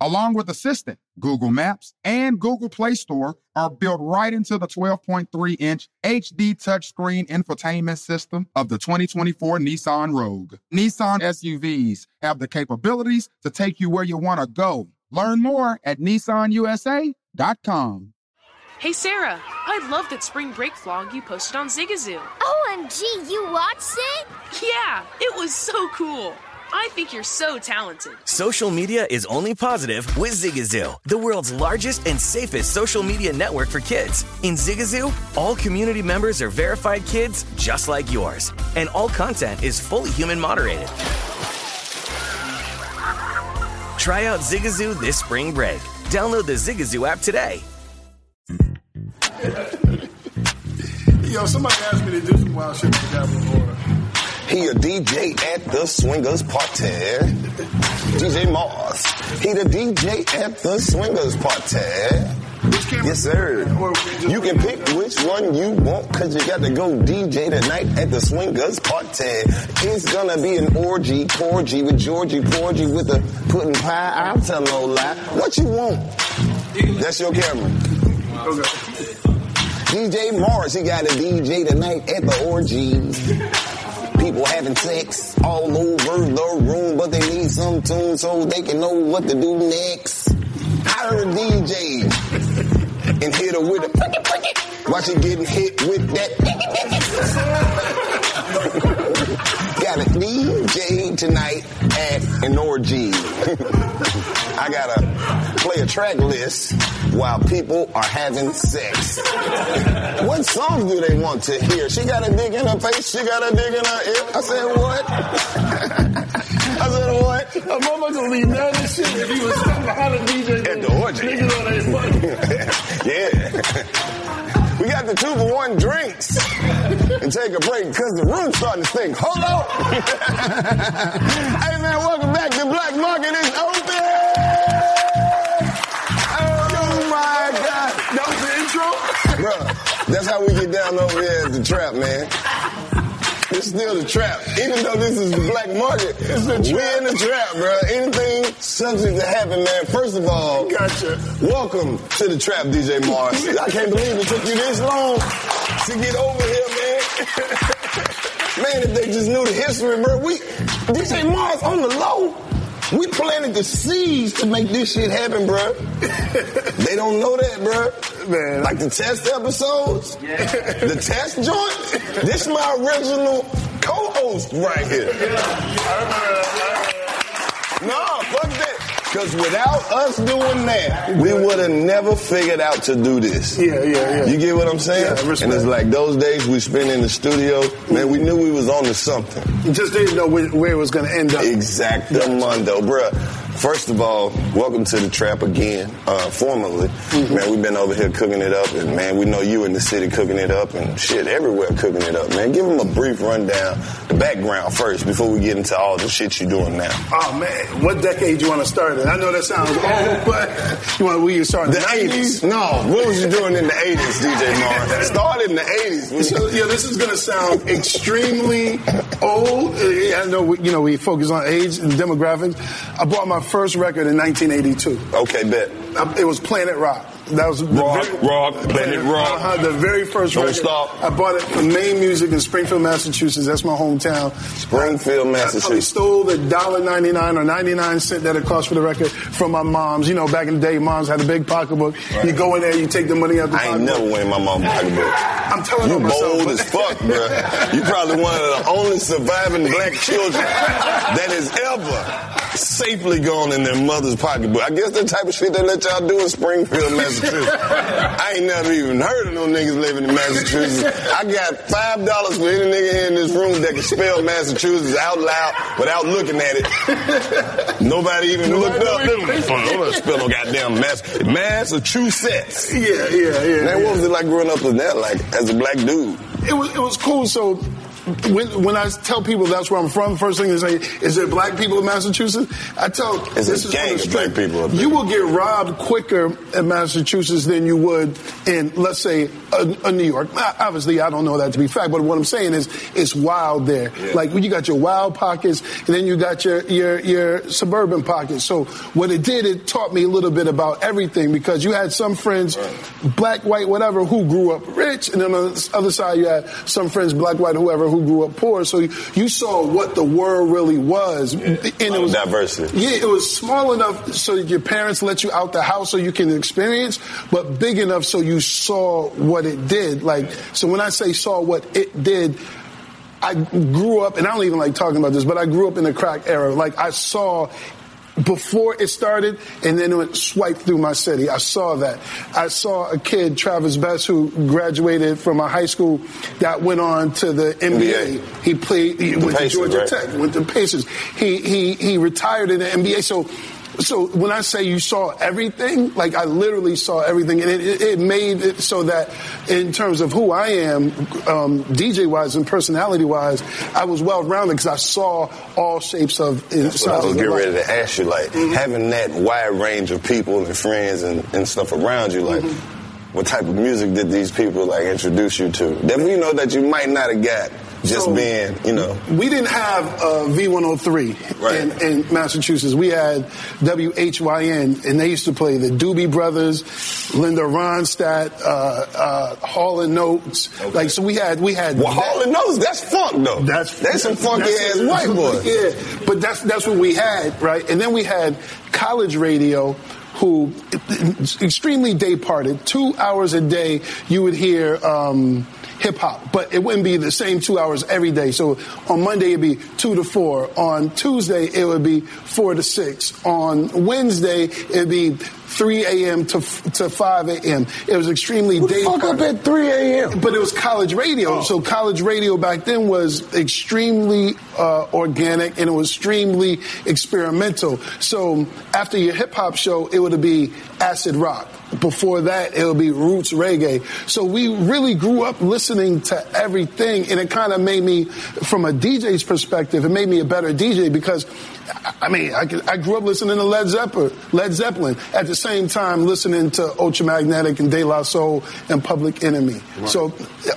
along with Assistant, Google Maps, and Google Play Store are built right into the 12.3 inch HD touchscreen infotainment system of the 2024 Nissan Rogue. Nissan SUVs have the capabilities to take you where you want to go. Learn more at nissanusa.com. Hey Sarah, I love that spring break vlog you posted on Zigazoo. OMG, you watched it? Yeah, it was so cool. I think you're so talented. Social media is only positive with Zigazoo, the world's largest and safest social media network for kids. In Zigazoo, all community members are verified kids just like yours, and all content is fully human moderated. Try out Zigazoo this spring break. Download the Zigazoo app today. Yo, somebody asked me to do some wild shit with the Gabriel Order. He a DJ at the Swingers Party. DJ Mars. He the DJ at the Swingers Party. Yes, sir. You can pick which one you want because you got to go DJ tonight at the Swingers Party. It's gonna be an orgy, porgy with Georgie Porgy with a pudding pie. I'll tell no lie. What you want? That's your camera. DJ Morris, he got a DJ tonight at the orgies. People having sex all over the room, but they need some tune so they can know what to do next. Hire a DJ and hit her with a pricky pricky. Watch it getting hit with that. Got a DJ tonight at an orgy. I gotta play a track list while people are having sex. what songs do they want to hear? She got a dick in her face, she got a dick in her ear. I said, what? I said, what? A mama gonna leave of this shit if he was stuck behind a DJ. At the orgy. Niggas on that yeah. We got the two for one drinks and take a break because the room's starting to stink. Hold on. hey man, welcome back to Black Market is open. Oh my God. That was the intro? Bruh, that's how we get down over here at the trap, man. It's still the trap. Even though this is the black market, we're in the trap, bro. Anything subject to happen, man. First of all, Gotcha. welcome to the trap, DJ Mars. I can't believe it took you this long to get over here, man. Man, if they just knew the history, bro, we DJ Mars on the low. We planted the seeds to make this shit happen, bro. they don't know that, bro. Man. Like the test episodes, the test joint. This my original co-host right here. Fuck that. Because without us doing that, we would have never figured out to do this. Yeah, yeah, yeah. You get what I'm saying? Yeah, and it's like those days we spent in the studio, man, we knew we was on to something. You just didn't know where, it was gonna end up. Exactamundo, bruh. First of all, welcome to the trap again, uh, formally. Mm-hmm. Man, we've been over here cooking it up, and man, we know you in the city cooking it up, and shit, everywhere cooking it up, man. Give them a brief rundown, the background first, before we get into all the shit you're doing now. Oh man, what decade you want to start in? I know that sounds old, but you want we start in The 80s. No, what was you doing in the 80s, DJ Mar? Started in the 80s. So, yeah, this is going to sound extremely old. I know, we, you know, we focus on age and demographics. I bought my first record in 1982. Okay, bet. Uh, It was Planet Rock. That was Rock, very- rock, Planet Rock. Uh-huh, the very 1st Don't record. stop. I bought it from Main Music in Springfield, Massachusetts. That's my hometown. Springfield, Massachusetts. I Massachusetts. stole the $1.99 or 99 cent that it cost for the record from my mom's. You know, back in the day, moms had a big pocketbook. You go in there, you take the money out the I ain't never went in my mom's pocketbook. I'm telling You myself. bold as fuck, bro. You probably one of the only surviving black children that has ever safely gone in their mother's pocketbook. I guess the type of shit they let y'all do in Springfield, Massachusetts. I ain't never even heard of no niggas living in Massachusetts. I got five dollars for any nigga here in this room that can spell Massachusetts out loud without looking at it. Nobody even looked up. I'm gonna spell no goddamn Mass- Massachusetts. Yeah, yeah, yeah. Man, yeah. what was it like growing up in that, like, as a black dude? It was it was cool. So when when I tell people that's where I'm from, first thing they say is there black people in Massachusetts. I tell this is gang of black people. You will get robbed quicker in Massachusetts than you would in let's say a, a New York. Obviously, I don't know that to be fact, but what I'm saying is it's wild there. Yeah. Like you got your wild pockets, and then you got your your your suburban pockets. So what it did, it taught me a little bit about everything because you had some friends, black, white, whatever, who grew up rich, and then on the other side you had some friends, black, white, whoever, who grew up poor. So you, you saw what the world really was, and it was diversity. Yeah, it was small enough so your parents let you out the house so you can experience, but big enough so you saw what it did. Like, so when I say saw what it did. I grew up, and I don't even like talking about this, but I grew up in the crack era. Like I saw before it started, and then it went swiped through my city. I saw that. I saw a kid, Travis Best, who graduated from a high school that went on to the NBA. NBA. He played. He went Pacers, to Georgia right? Tech. Went to Pacers. He he he retired in the NBA. So. So when I say you saw everything, like I literally saw everything, and it, it, made it so that in terms of who I am, um, DJ wise and personality wise, I was well rounded because I saw all shapes of. That's what I was getting ready to ask you. Like Mm-hmm. having that wide range of people and friends and, and stuff around you. Like, Mm-hmm. what type of music did these people like introduce you to? That you know that you might not have got just So- being, you know. We didn't have uh, V103 Right. in, in Massachusetts. We had WHYN, and they used to play the Doobie Brothers, Linda Ronstadt, uh, uh, Hall and Oates. Like so, we had we had. Well, that- Hall and Oates, that's funk though. That's they some funky that's- ass white boys. Yeah, but that's that's what we had, right? And then we had college radio. Who extremely day parted. Two hours a day, you would hear um, hip hop, but it wouldn't be the same two hours every day. So on Monday it'd be two to four. On Tuesday it would be four to six. On Wednesday it'd be 3 a.m. to to 5 a.m. It was extremely Who the day fuck up at 3 a.m.? But it was college radio. So college radio back then was extremely uh, organic and it was extremely experimental. So after your hip hop show, it would be acid rock. Before that, it would be roots reggae. So we really grew up listening to everything, and it kind of made me, from a DJ's perspective, it made me a better DJ because, I- I mean, I, I grew up listening to Led Zeppelin, Led Zeppelin, at the same time listening to Ultramagnetic and De La Soul and Public Enemy. So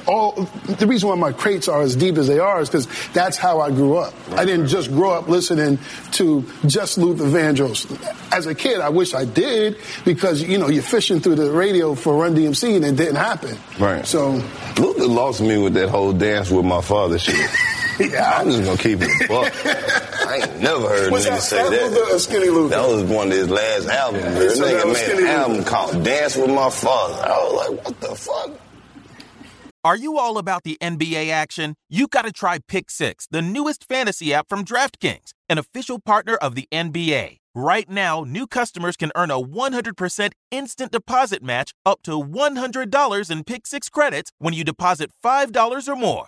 all the reason why my crates are as deep as they are is because that's how I grew up. I didn't just grow up listening to just Luther Vandross. As a kid, I wish I did because you know you're fishing through the radio for Run DMC and it didn't happen. Right. So Luther lost me with that whole dance with my father shit. yeah, I'm just gonna keep it a buck. I ain't never heard a nigga that say that. Luther or uh, Skinny Luther? That was one of his last albums. bro. So that nigga made Skinny an album called Dance with My Father. I was like, what the fuck? Are you all about the NBA action? You got to try Pick Six, the newest fantasy app from DraftKings, an official partner of the NBA. Right now, new customers can earn a 100% instant deposit match up to $100 in Pick Six credits when you deposit $5 or more.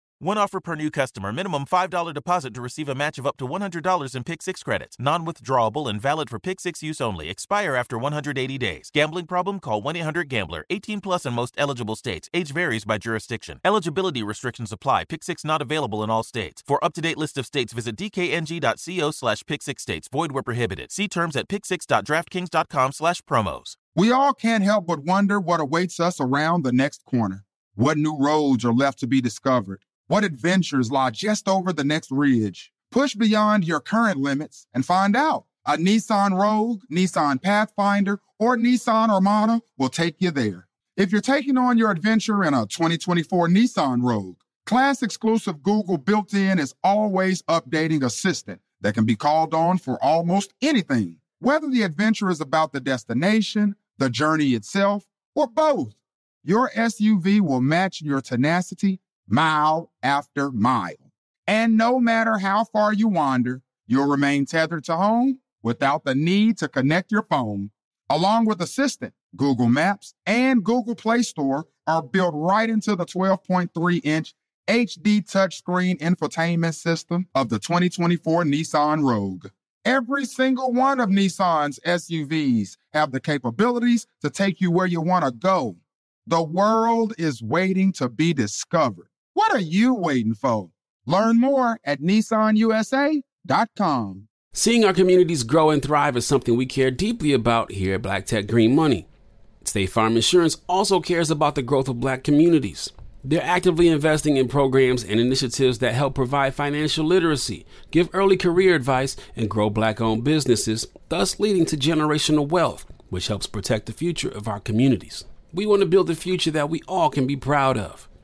One offer per new customer. Minimum $5 deposit to receive a match of up to $100 in Pick 6 credits. Non withdrawable and valid for Pick 6 use only. Expire after 180 days. Gambling problem? Call 1 800 Gambler. 18 plus in most eligible states. Age varies by jurisdiction. Eligibility restrictions apply. Pick 6 not available in all states. For up to date list of states, visit dkng.co slash pick 6 states. Void where prohibited. See terms at pick6.draftkings.com slash promos. We all can't help but wonder what awaits us around the next corner. What new roads are left to be discovered? What adventures lie just over the next ridge? Push beyond your current limits and find out. A Nissan Rogue, Nissan Pathfinder, or Nissan Armada will take you there. If you're taking on your adventure in a 2024 Nissan Rogue, class exclusive Google built in is always updating assistant that can be called on for almost anything, whether the adventure is about the destination, the journey itself, or both. Your SUV will match your tenacity mile after mile. And no matter how far you wander, you'll remain tethered to home without the need to connect your phone. Along with Assistant, Google Maps and Google Play Store are built right into the 12.3 inch HD touchscreen infotainment system of the 2024 Nissan Rogue. Every single one of Nissan's SUVs have the capabilities to take you where you want to go. The world is waiting to be discovered. What are you waiting for? Learn more at nissanusa.com. Seeing our communities grow and thrive is something we care deeply about here at Black Tech Green Money. State Farm Insurance also cares about the growth of black communities. They're actively investing in programs and initiatives that help provide financial literacy, give early career advice, and grow black owned businesses, thus leading to generational wealth, which helps protect the future of our communities. We want to build a future that we all can be proud of.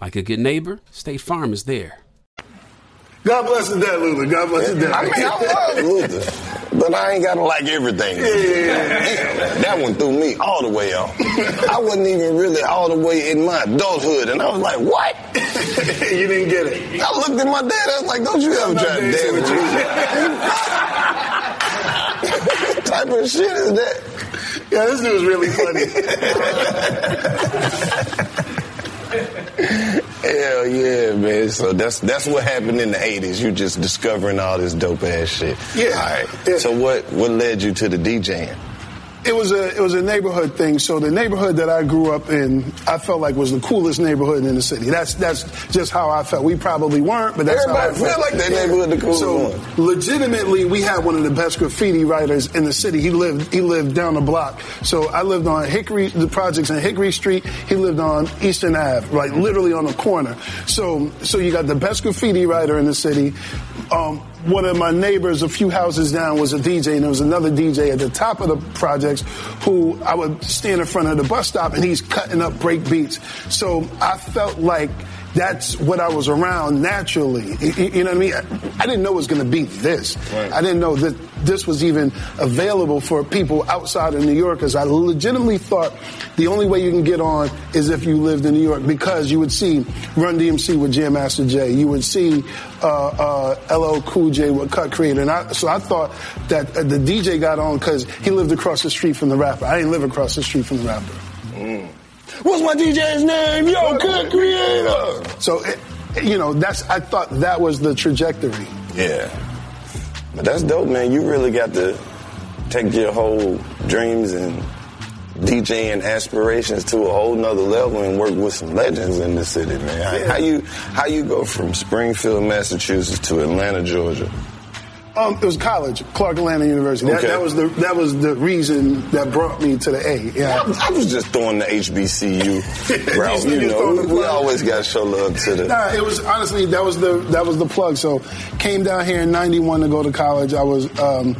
Like a good neighbor, State Farm is there. God bless his dad, Luther. God bless his dad. I mean, I love Luther, but I ain't gotta like everything. Yeah, yeah, yeah. Damn, that one threw me all the way off. I wasn't even really all the way in my adulthood, and I was like, "What?" you didn't get it. I looked at my dad. I was like, "Don't you ever not try to dancing dance with with me?" type of shit is that? Yeah, this dude was really funny. Hell yeah, man. So that's that's what happened in the eighties. You just discovering all this dope ass shit. Yeah. All right. Yeah. So what what led you to the DJing? It was a it was a neighborhood thing. So the neighborhood that I grew up in, I felt like was the coolest neighborhood in the city. That's that's just how I felt. We probably weren't, but that's Everybody how I felt. like that neighborhood the coolest So one. legitimately, we had one of the best graffiti writers in the city. He lived he lived down the block. So I lived on Hickory, the projects in Hickory Street. He lived on Eastern Ave, like literally on the corner. So so you got the best graffiti writer in the city. Um, one of my neighbors a few houses down was a DJ, and there was another DJ at the top of the who I would stand in front of the bus stop and he's cutting up break beats. So I felt like that's what I was around naturally. You- know what I mean? I, didn't know it was going to be this. I didn't know that this was even available for people outside of New York because I legitimately thought the only way you can get on is if you lived in New York because you would see Run DMC with Jam Master Jay. You would see uh, uh, LL Cool J with Cut Creator. And I, so I thought that uh, the DJ got on because he lived across the street from the rapper. I didn't live across the street from the rapper. What's my DJ's name? Yo, Cut Creator. So, it, you know, that's I thought that was the trajectory. Yeah. But that's dope, man. You really got to take your whole dreams and DJing aspirations to a whole nother level and work with some legends in the city, man. How, Yeah. how you how you go from Springfield, Massachusetts to Atlanta, Georgia? Um, it was college, Clark Atlanta University. That, Okay. that was the that was the reason that brought me to the A. Yeah. I, I was just throwing the HBCU route. You You just the know, we plug. always got to show love to the. Nah, it was honestly that was the that was the plug. So came down here in '91 to go to college. I was um,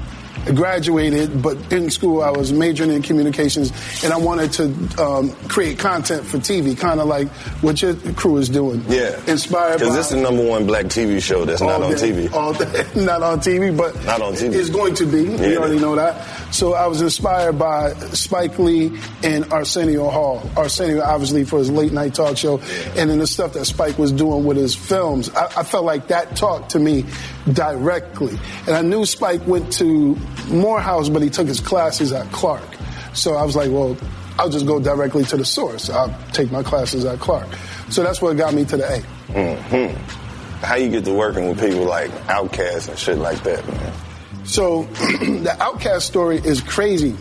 graduated, but in school I was majoring in communications, and I wanted to um, create content for TV, kind of like what your crew is doing. Yeah. Inspired Because this is the number one black TV show that's not on day, TV. All day, not on TV, but Not on TV. It's going to be. we Yeah. already know that. So I was inspired by Spike Lee and Arsenio Hall. Arsenio, obviously, for his late night talk show, and then the stuff that Spike was doing with his films. I, I felt like that talked to me directly, and I knew Spike went to Morehouse, but he took his classes at Clark. So I was like, well. I'll just go directly to the source. I'll take my classes at Clark. So that's what got me to the A. hmm How you get to working with people like Outkast and shit like that, man? So the Outkast story is crazy.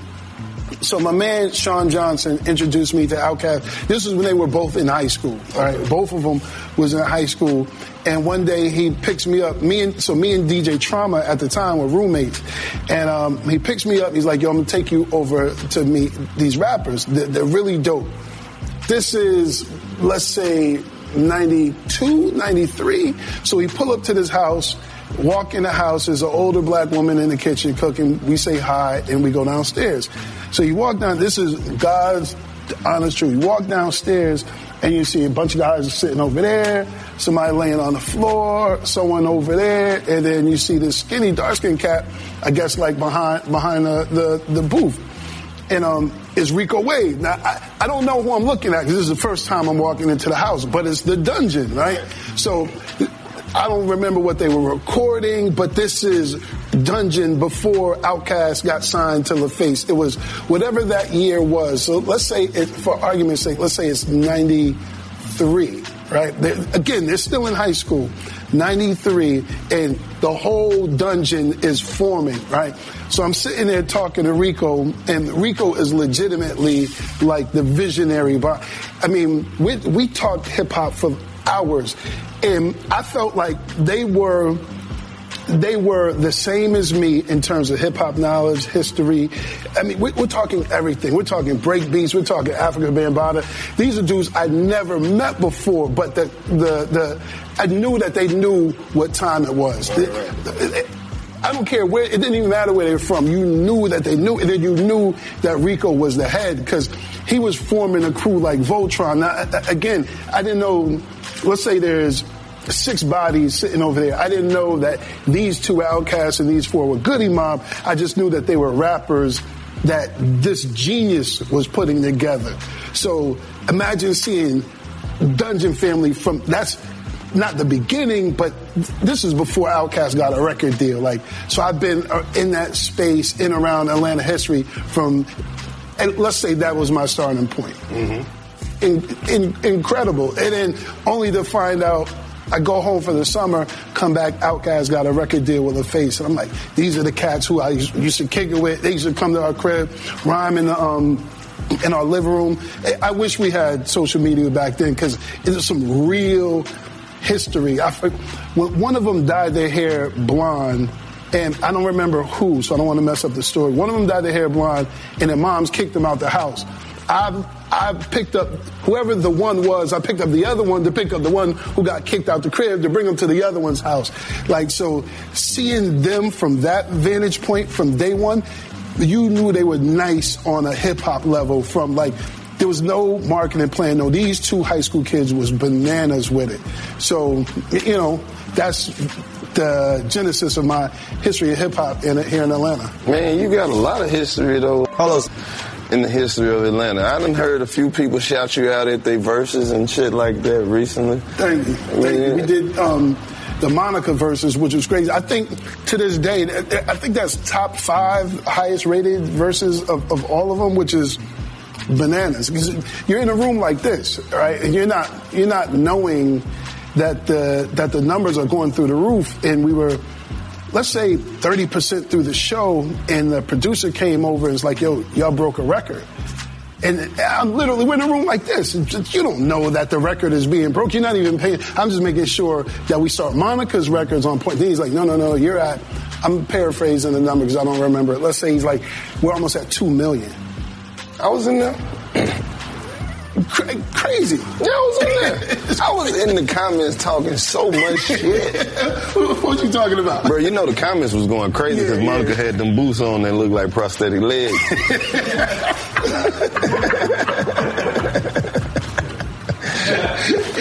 So my man Sean Johnson introduced me to Outkast. This was when they were both in high school. All right, both of them was in high school. And one day he picks me up. Me and so me and DJ Trauma at the time were roommates. And um, he picks me up. He's like, "Yo, I'm gonna take you over to meet these rappers. They're, they're really dope." This is, let's say, 92, 93. So we pull up to this house, walk in the house, there's an older black woman in the kitchen cooking. We say hi and we go downstairs. So you walk down, this is God's honest truth. You walk downstairs and you see a bunch of guys sitting over there, somebody laying on the floor, someone over there, and then you see this skinny, dark skinned cat, I guess like behind behind the, the, the booth and um, is Rico Wade. Now, I, I don't know who I'm looking at because this is the first time I'm walking into the house, but it's the dungeon, right? So I don't remember what they were recording, but this is Dungeon before Outkast got signed to LaFace. It was whatever that year was. So let's say, it, for argument's sake, let's say it's 93, right? They're, again, they're still in high school. 93, and the whole dungeon is forming, right? So I'm sitting there talking to Rico, and Rico is legitimately like the visionary. But I mean, we, we talked hip hop for hours, and I felt like they were they were the same as me in terms of hip hop knowledge, history. I mean, we, we're talking everything. We're talking break beats. We're talking Afrika Bambaataa. These are dudes I'd never met before, but the the the I knew that they knew what time it was. I don't care where. It didn't even matter where they were from. You knew that they knew, and then you knew that Rico was the head because he was forming a crew like Voltron. Now, again, I didn't know. Let's say there's six bodies sitting over there. I didn't know that these two outcasts and these four were Goodie Mob. I just knew that they were rappers that this genius was putting together. So imagine seeing Dungeon Family from that's not the beginning, but this is before Outkast got a record deal. Like, so I've been uh, in that space in around Atlanta history from, and let's say that was my starting point. In, in, incredible, and then only to find out. I go home for the summer, come back, Outkast got a record deal with LaFace. And I'm like, these are the cats who I used, to kick it with. They used to come to our crib, rhyme in the, um, in our living room. I wish we had social media back then because there's some real history. I, when one of them dyed their hair blonde, and I don't remember who, so I don't want to mess up the story. One of them dyed their hair blonde, and their moms kicked them out the house. I I picked up whoever the one was. I picked up the other one to pick up the one who got kicked out the crib to bring them to the other one's house. Like so, seeing them from that vantage point from day one, you knew they were nice on a hip hop level. From like there was no marketing plan. No, these two high school kids was bananas with it. So you know that's the genesis of my history of hip hop in, here in Atlanta. Man, you got a lot of history though. Karlous, in the history of Atlanta, I done heard a few people shout you out at their verses and shit like that recently. Thank you. Thank you. We did um, the Monica verses, which was crazy. I think to this day, I think that's top five highest rated verses of, of all of them, which is bananas. Because you're in a room like this, right, and you're not you're not knowing that the that the numbers are going through the roof, and we were. Let's say 30% through the show, and the producer came over and was like, yo, y'all broke a record. And I'm literally we're in a room like this. You don't know that the record is being broke. You're not even paying. I'm just making sure that we start Monica's records on point. Then he's like, no, no, no, you're at. I'm paraphrasing the number because I don't remember it. Let's say he's like, we're almost at two million. I was in there. Cra- crazy. Yeah, I was in there. I was in the comments talking so much shit. what you talking about? Bro, you know the comments was going crazy because Yeah, Monica yeah. had them boots on that looked like prosthetic legs.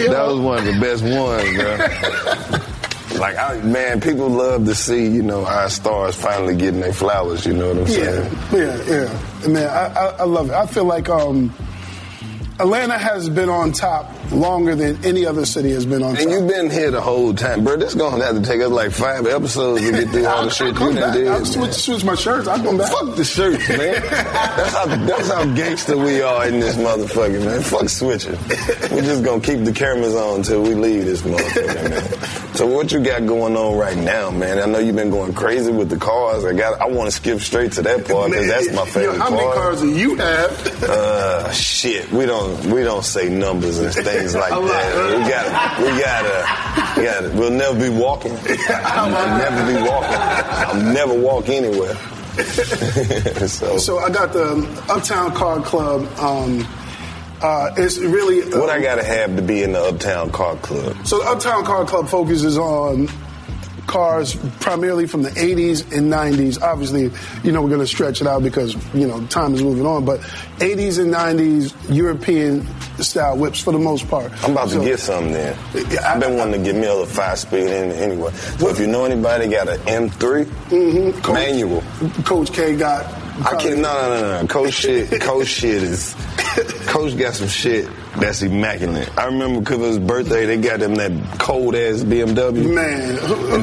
that was one of the best ones, bro. Like, I, man, people love to see, you know, our stars finally getting their flowers, you know what I'm saying? Yeah, yeah, yeah. Man, I, I, I love it. I feel like um, Atlanta has been on top longer than any other city has been on. And you've been here the whole time, bro. This gonna have to take us like five episodes to get through all the shit you done did. I'll switch, switch my shirts. I'll come back. Fuck the shirts, man. That's how that's how gangster we are in this motherfucker, man. Fuck switching. We're just gonna keep the cameras on until we leave this motherfucker, man. So what you got going on right now, man? I know you've been going crazy with the cars. I got. I want to skip straight to that part because that's my Yo, favorite how many part. cars do you have? Uh, shit. We don't we don't say numbers and things like that. We gotta we gotta we gotta. We'll never be walking. I'll never be walking. I'll never walk anywhere. so, So I got the Uptown Car Club. Um, uh, it's really uh, what I gotta have to be in the Uptown Car Club? So the Uptown Car Club focuses on cars primarily from the 80s and 90s. Obviously, you know, we're going to stretch it out because, you know, time is moving on, but 80s and 90s European style whips for the most part. I'm about to get something there. Yeah, I've been wanting to get me a five speed in anyway. So if you know anybody got an M3 Mm-hmm. manual, Coach K got. I can't. No, no, no, no. Coach shit. Coach shit is. Coach got some shit that's immaculate. I remember because of his birthday, they got him that cold ass BMW. Man,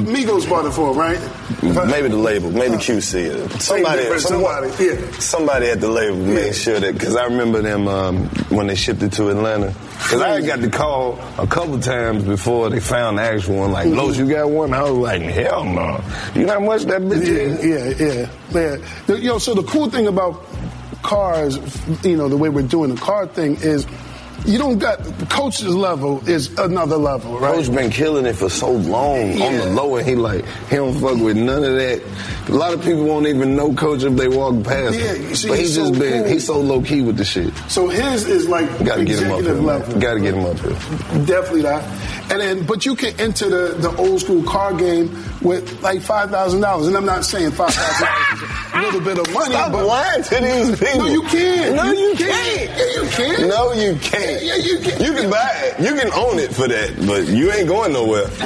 Migos bought it for him, right? Maybe the label, maybe QC. Somebody, somebody, somebody, yeah. somebody at the label made sure that because I remember them um, when they shipped it to Atlanta. Because I got the call a couple times before they found the actual one. Like, Los, you got one? I was like, hell no. You know how much that bitch is? Yeah, yeah, yeah. yeah. The- so the cool thing about cars, you know, the way we're doing the car thing is you don't got coach's level is another level, right? Coach been killing it for so long on the Yeah. low, and he like he don't fuck with none of that. A lot of people won't even know Coach if they walk past Yeah, him. you see, but he's he's just so been cool. he's so low key with the shit. So his is like Got to get him up here. level. Got to get him up here. Definitely that. And then, but you can enter the, the old school car game with like five thousand dollars, and I'm not saying five thousand dollars a little bit of money, Stop but lying to these people. No, you can't. No, you can. can't. Yeah, you can. No, you can't. Yeah, you can. You can buy it. You can own it for that, but you ain't going nowhere.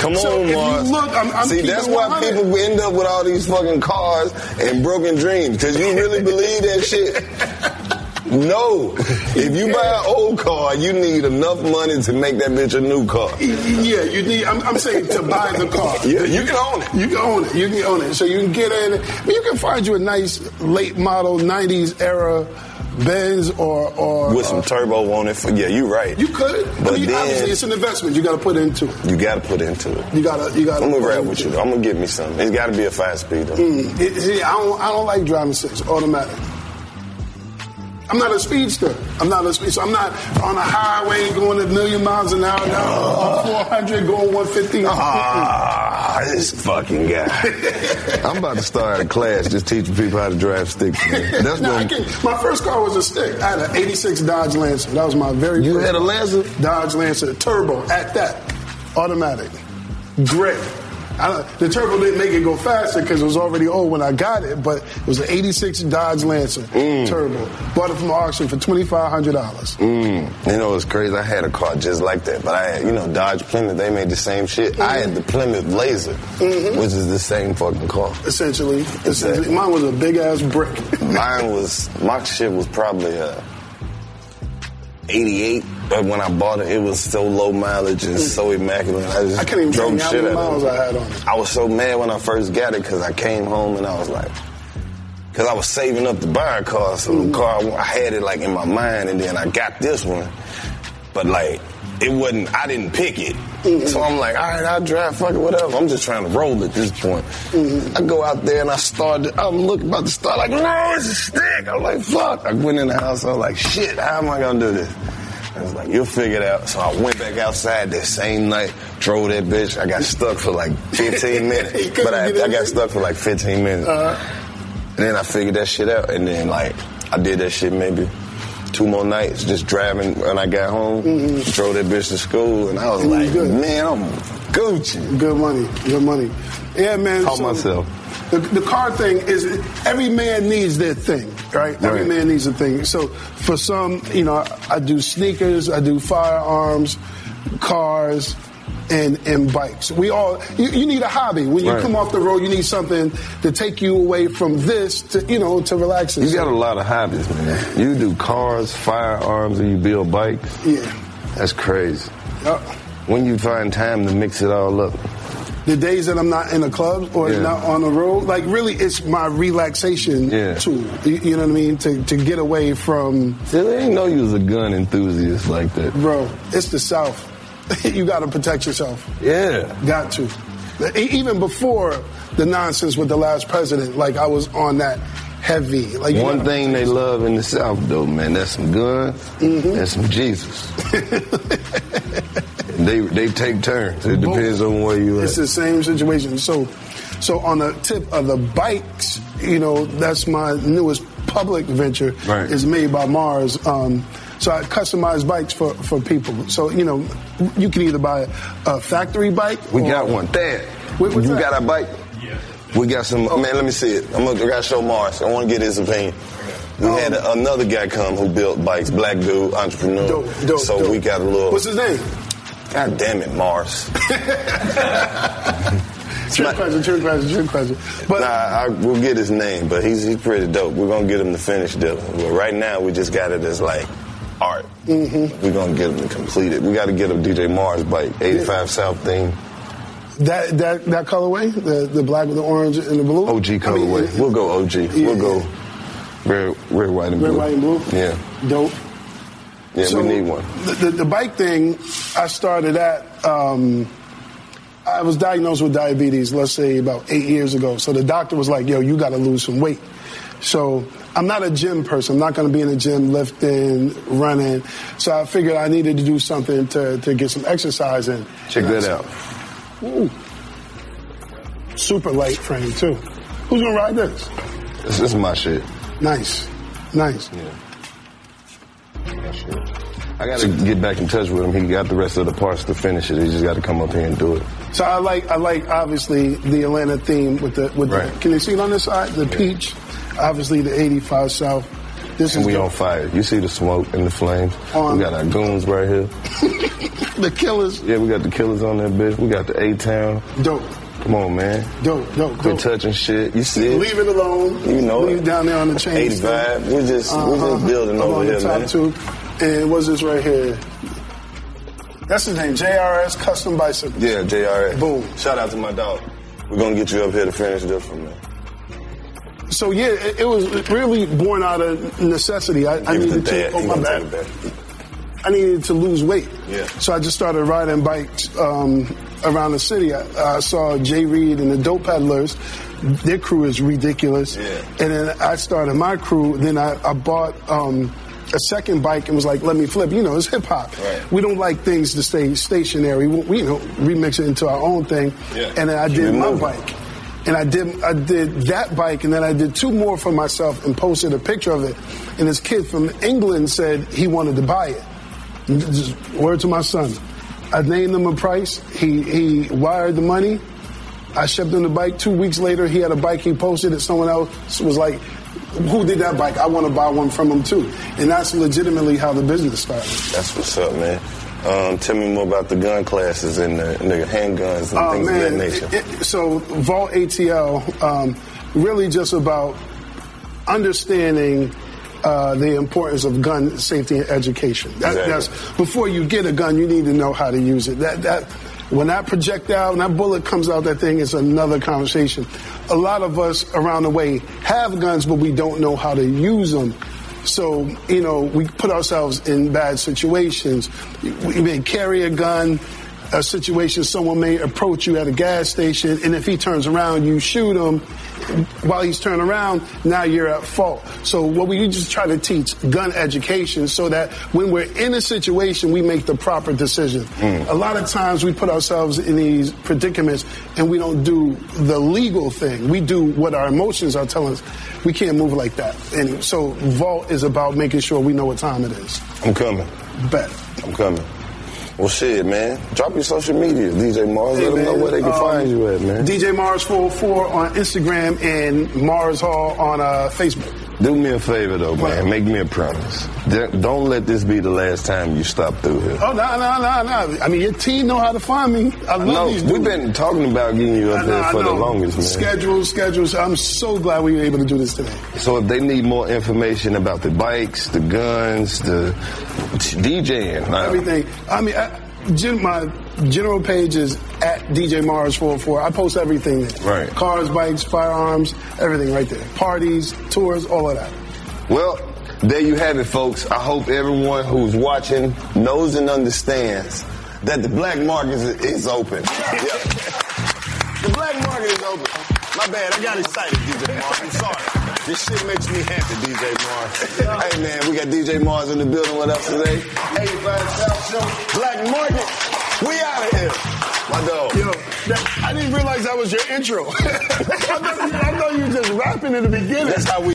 Come So on, Mars. look, I'm- I'm See, that's why 100. people end up with all these fucking cars and broken dreams because you really believe that shit. No. If you buy an old car, you need enough money to make that bitch a new car. Yeah, you need. I'm, I'm saying to buy the car. Yeah, you can own it. You can own it. You can own it. So you can get in. You can find you a nice late model '90s era Benz or or With some uh, turbo on it. For, yeah, you're right. You could, But I mean, then- obviously it's an investment. You got to put into it. You got to put into it. You got to. You got to. I'm gonna rap with you. I'm gonna get me some. It's got to be a five speed though. Mm, it- see, I don't. I don't like driving six automatic. I'm not a speedster. I'm not a speedster. I'm not on a highway going a million miles an hour now. On 400 going 150. Ah, this fucking guy. I'm about to start a class just teaching people how to drive sticks. Man. That's No, I. My first car was a stick. I had an 86 Dodge Lancer. That was my very You first had a. Lancer? Dodge Lancer, turbo, at that. Automatic. Gray. I, the turbo didn't make it go faster because it was already old when I got it, but it was an 86 Dodge Lancer, Mm. turbo. Bought it from auction for $2,500. Mm. You know, it's crazy. I had a car just like that, but I had, you know, Dodge Plymouth. They made the same shit. I had the Plymouth Laser, Mhm. which is the same fucking car. Essentially. Essentially. Mine was a big ass brick. Mine was my shit was probably uh, 88, but when I bought it, it was so low mileage and so immaculate. I just I can't even drove tell shit out of miles it. I had on it. I was so mad when I first got it because I came home and I was like, because I was saving up to buy a car, so the mm-hmm. car I had it like in my mind, and then I got this one, but like it wasn't. I didn't pick it, so I'm like, all right, I'll drive, fuck it, whatever. I'm just trying to roll at this point. I go out there and I started. I'm looking about to start like, no, it's a stick. I'm like, fuck. I went in the house. I was like, shit, how am I gonna do this? I was like, you'll figure it out. So I went back outside that same night, drove that bitch. I got stuck for like 15 minutes. but I, I got stuck for like 15 minutes. And then I figured that shit out. And then like, I did that shit maybe two more nights just driving when I got home. Mm-hmm. Drove that bitch to school, and I was mm-hmm. like, man, I'm Gucci. Good money. Good money. Yeah, man. Call so myself. The, the car thing is every man needs their thing, right? Every man needs a thing. So for some, you know, I do sneakers, I do firearms, cars, and and bikes. We all you, you need a hobby. When you Right. come off the road, you need something to take you away from this to you know to relax. You got a lot of hobbies, man. You do cars, firearms, and you build bikes. Yeah. That's crazy. Uh, When you find time to mix it all up. the days that I'm not in a club or Yeah. not on the road, like really, it's my relaxation Yeah. tool. You, you know what I mean? To to get away from. See, they didn't know you was a gun enthusiast like that. Bro, it's the South. you got to protect yourself. Yeah. Got to. Even before the nonsense with the last president, like I was on that heavy. Like One thing they love in the South, though, man, that's some guns Mm-hmm. and some Jesus. they they take turns. It depends on where you are. It's at. the same situation. So, so on the tip of the bikes, you know, that's my newest public venture. Right. Is made by Mars. Um, so I customize bikes for, for people. So you know, you can either buy a factory bike. We or- got one. Dad, What- you that? got a bike? We got some. Uh, man, let me see it. I'm gonna gotta show Mars. I want to get his opinion. We had a, another guy come who built bikes, black dude, entrepreneur. Dope, dope, so dope. we got a little. What's his name? God damn it, Mars. Trick question, trick question, trick question. But nah, I, we'll get his name, but he's he's pretty dope. We're gonna get him to finish Dylan. But right now, we just got it as like art. Mm-hmm. We're gonna get him to complete it. We got to get him DJ Mars bike, 85 South theme, that that that colorway, the the black with the orange and the blue. OG colorway. we'll go OG. We'll go red, red, white, and Red, blue. Red, white, and blue. Yeah, Dope. yeah, So, we need one. The, the, the bike thing, I started at. Um, I was diagnosed with diabetes, let's say about eight years ago. So the doctor was like, "Yo, you got to lose some weight." So I'm not a gym person. I'm not going to be in the gym lifting, running. So I figured I needed to do something to, to get some exercise in. Check that out. Ooh. Super light frame too. Who's gonna ride this? This, this is my shit. Nice, nice. My shit. I got to get back in touch with him. He got the rest of the parts to finish it. He just got to come up here and do it. So I like I like obviously the Atlanta theme with the with Right. the can you see it on this side the peach, obviously the 85 South. This And is we the, on fire. You see the smoke and the flames. On- we got our goons right here. the killers. Yeah, we got the killers on that bitch. We got the A Town. Dope, Come on, man. dope, dope, Quit dope. touching shit. You see it? Leave it alone. You know Leave it. down there on the chain. 85. We're just Uh-huh. just building I'm over here, man. two. And what's this right here? That's his name, JRS Custom Bicycle. Yeah, JRS. Boom. Shout out to my dog. We're gonna get you up here to finish this for me. So yeah, it, it was really born out of necessity. I, I Give it to needed to. Oh my bad. I needed to lose weight. Yeah. So I just started riding bikes um, around the city. I, I saw Jay Reed and the Dope Peddlers. Their crew is ridiculous. Yeah. And then I started my crew. Then I, I bought um, a second bike and was like, let me flip. You know, it's hip hop. Right. We don't like things to stay stationary. We, we, you know, remix it into our own thing. Yeah. And then I did my moving. bike. And I did I did that bike, and then I did two more for myself and posted a picture of it. And this kid from England said he wanted to buy it. Just word to my son. I named him a price. He he wired the money. I shipped him the bike. Two weeks later, he had a bike. He posted it. Someone else was like, "Who did that bike? I want to buy one from him too." And that's legitimately how the business started. That's what's up, man. Um, tell me more about the gun classes and the, and the handguns and Oh things of that nature. It- so Vault ATL, um, really just about understanding uh, the importance of gun safety and education. That, Exactly. That's before you get a gun, you need to know how to use it. That that when that projectile, when that bullet comes out, that thing is another conversation. A lot of us around the way have guns, but we don't know how to use them. So, you know, we put ourselves in bad situations. We may carry a gun, a situation someone may approach you at a gas station, and if he turns around, you shoot him. While he's turning around, now you're at fault. So what we just try to teach gun education so that when we're in a situation, we make the proper decision. Mm. A lot of times we put ourselves in these predicaments and we don't do the legal thing. We do what our emotions are telling us. We can't move like that. And so Vault is about making sure we know what time it is. I'm coming. Bet. I'm coming. Well, shit, man. Drop your social media, DJ Mars. Hey, Let man. them know where they can um, find you at, man. DJ Mars 404 on Instagram and Mars Hall on uh, Facebook. Do me a favor, though, man. Make me a promise. Don't let this be the last time you stop through here. Oh, no, no, no, no. I mean, your team know how to find me. I love no, these We've been talking about getting you up here for the longest, man. Schedules, schedules. I'm so glad we were able to do this today. So if they need more information about the bikes, the guns, the DJing. Everything. I mean, I, my general page is at DJ Mars 404. I post everything there. Right. Cars, bikes, firearms, everything right there. Parties, tours, all of that. Well, there you have it, folks. I hope everyone who's watching knows and understands that the black market is, open. the black market is open. My bad, I got excited, DJ Mars. I'm sorry. This shit makes me happy, DJ Mars. hey, man, we got DJ Mars in the building with us today. 85 South Show, Black Market. We out of here. My dog. Yo, that, I didn't realize that was your intro. I, thought you, I thought you were just rapping in the beginning. That's how we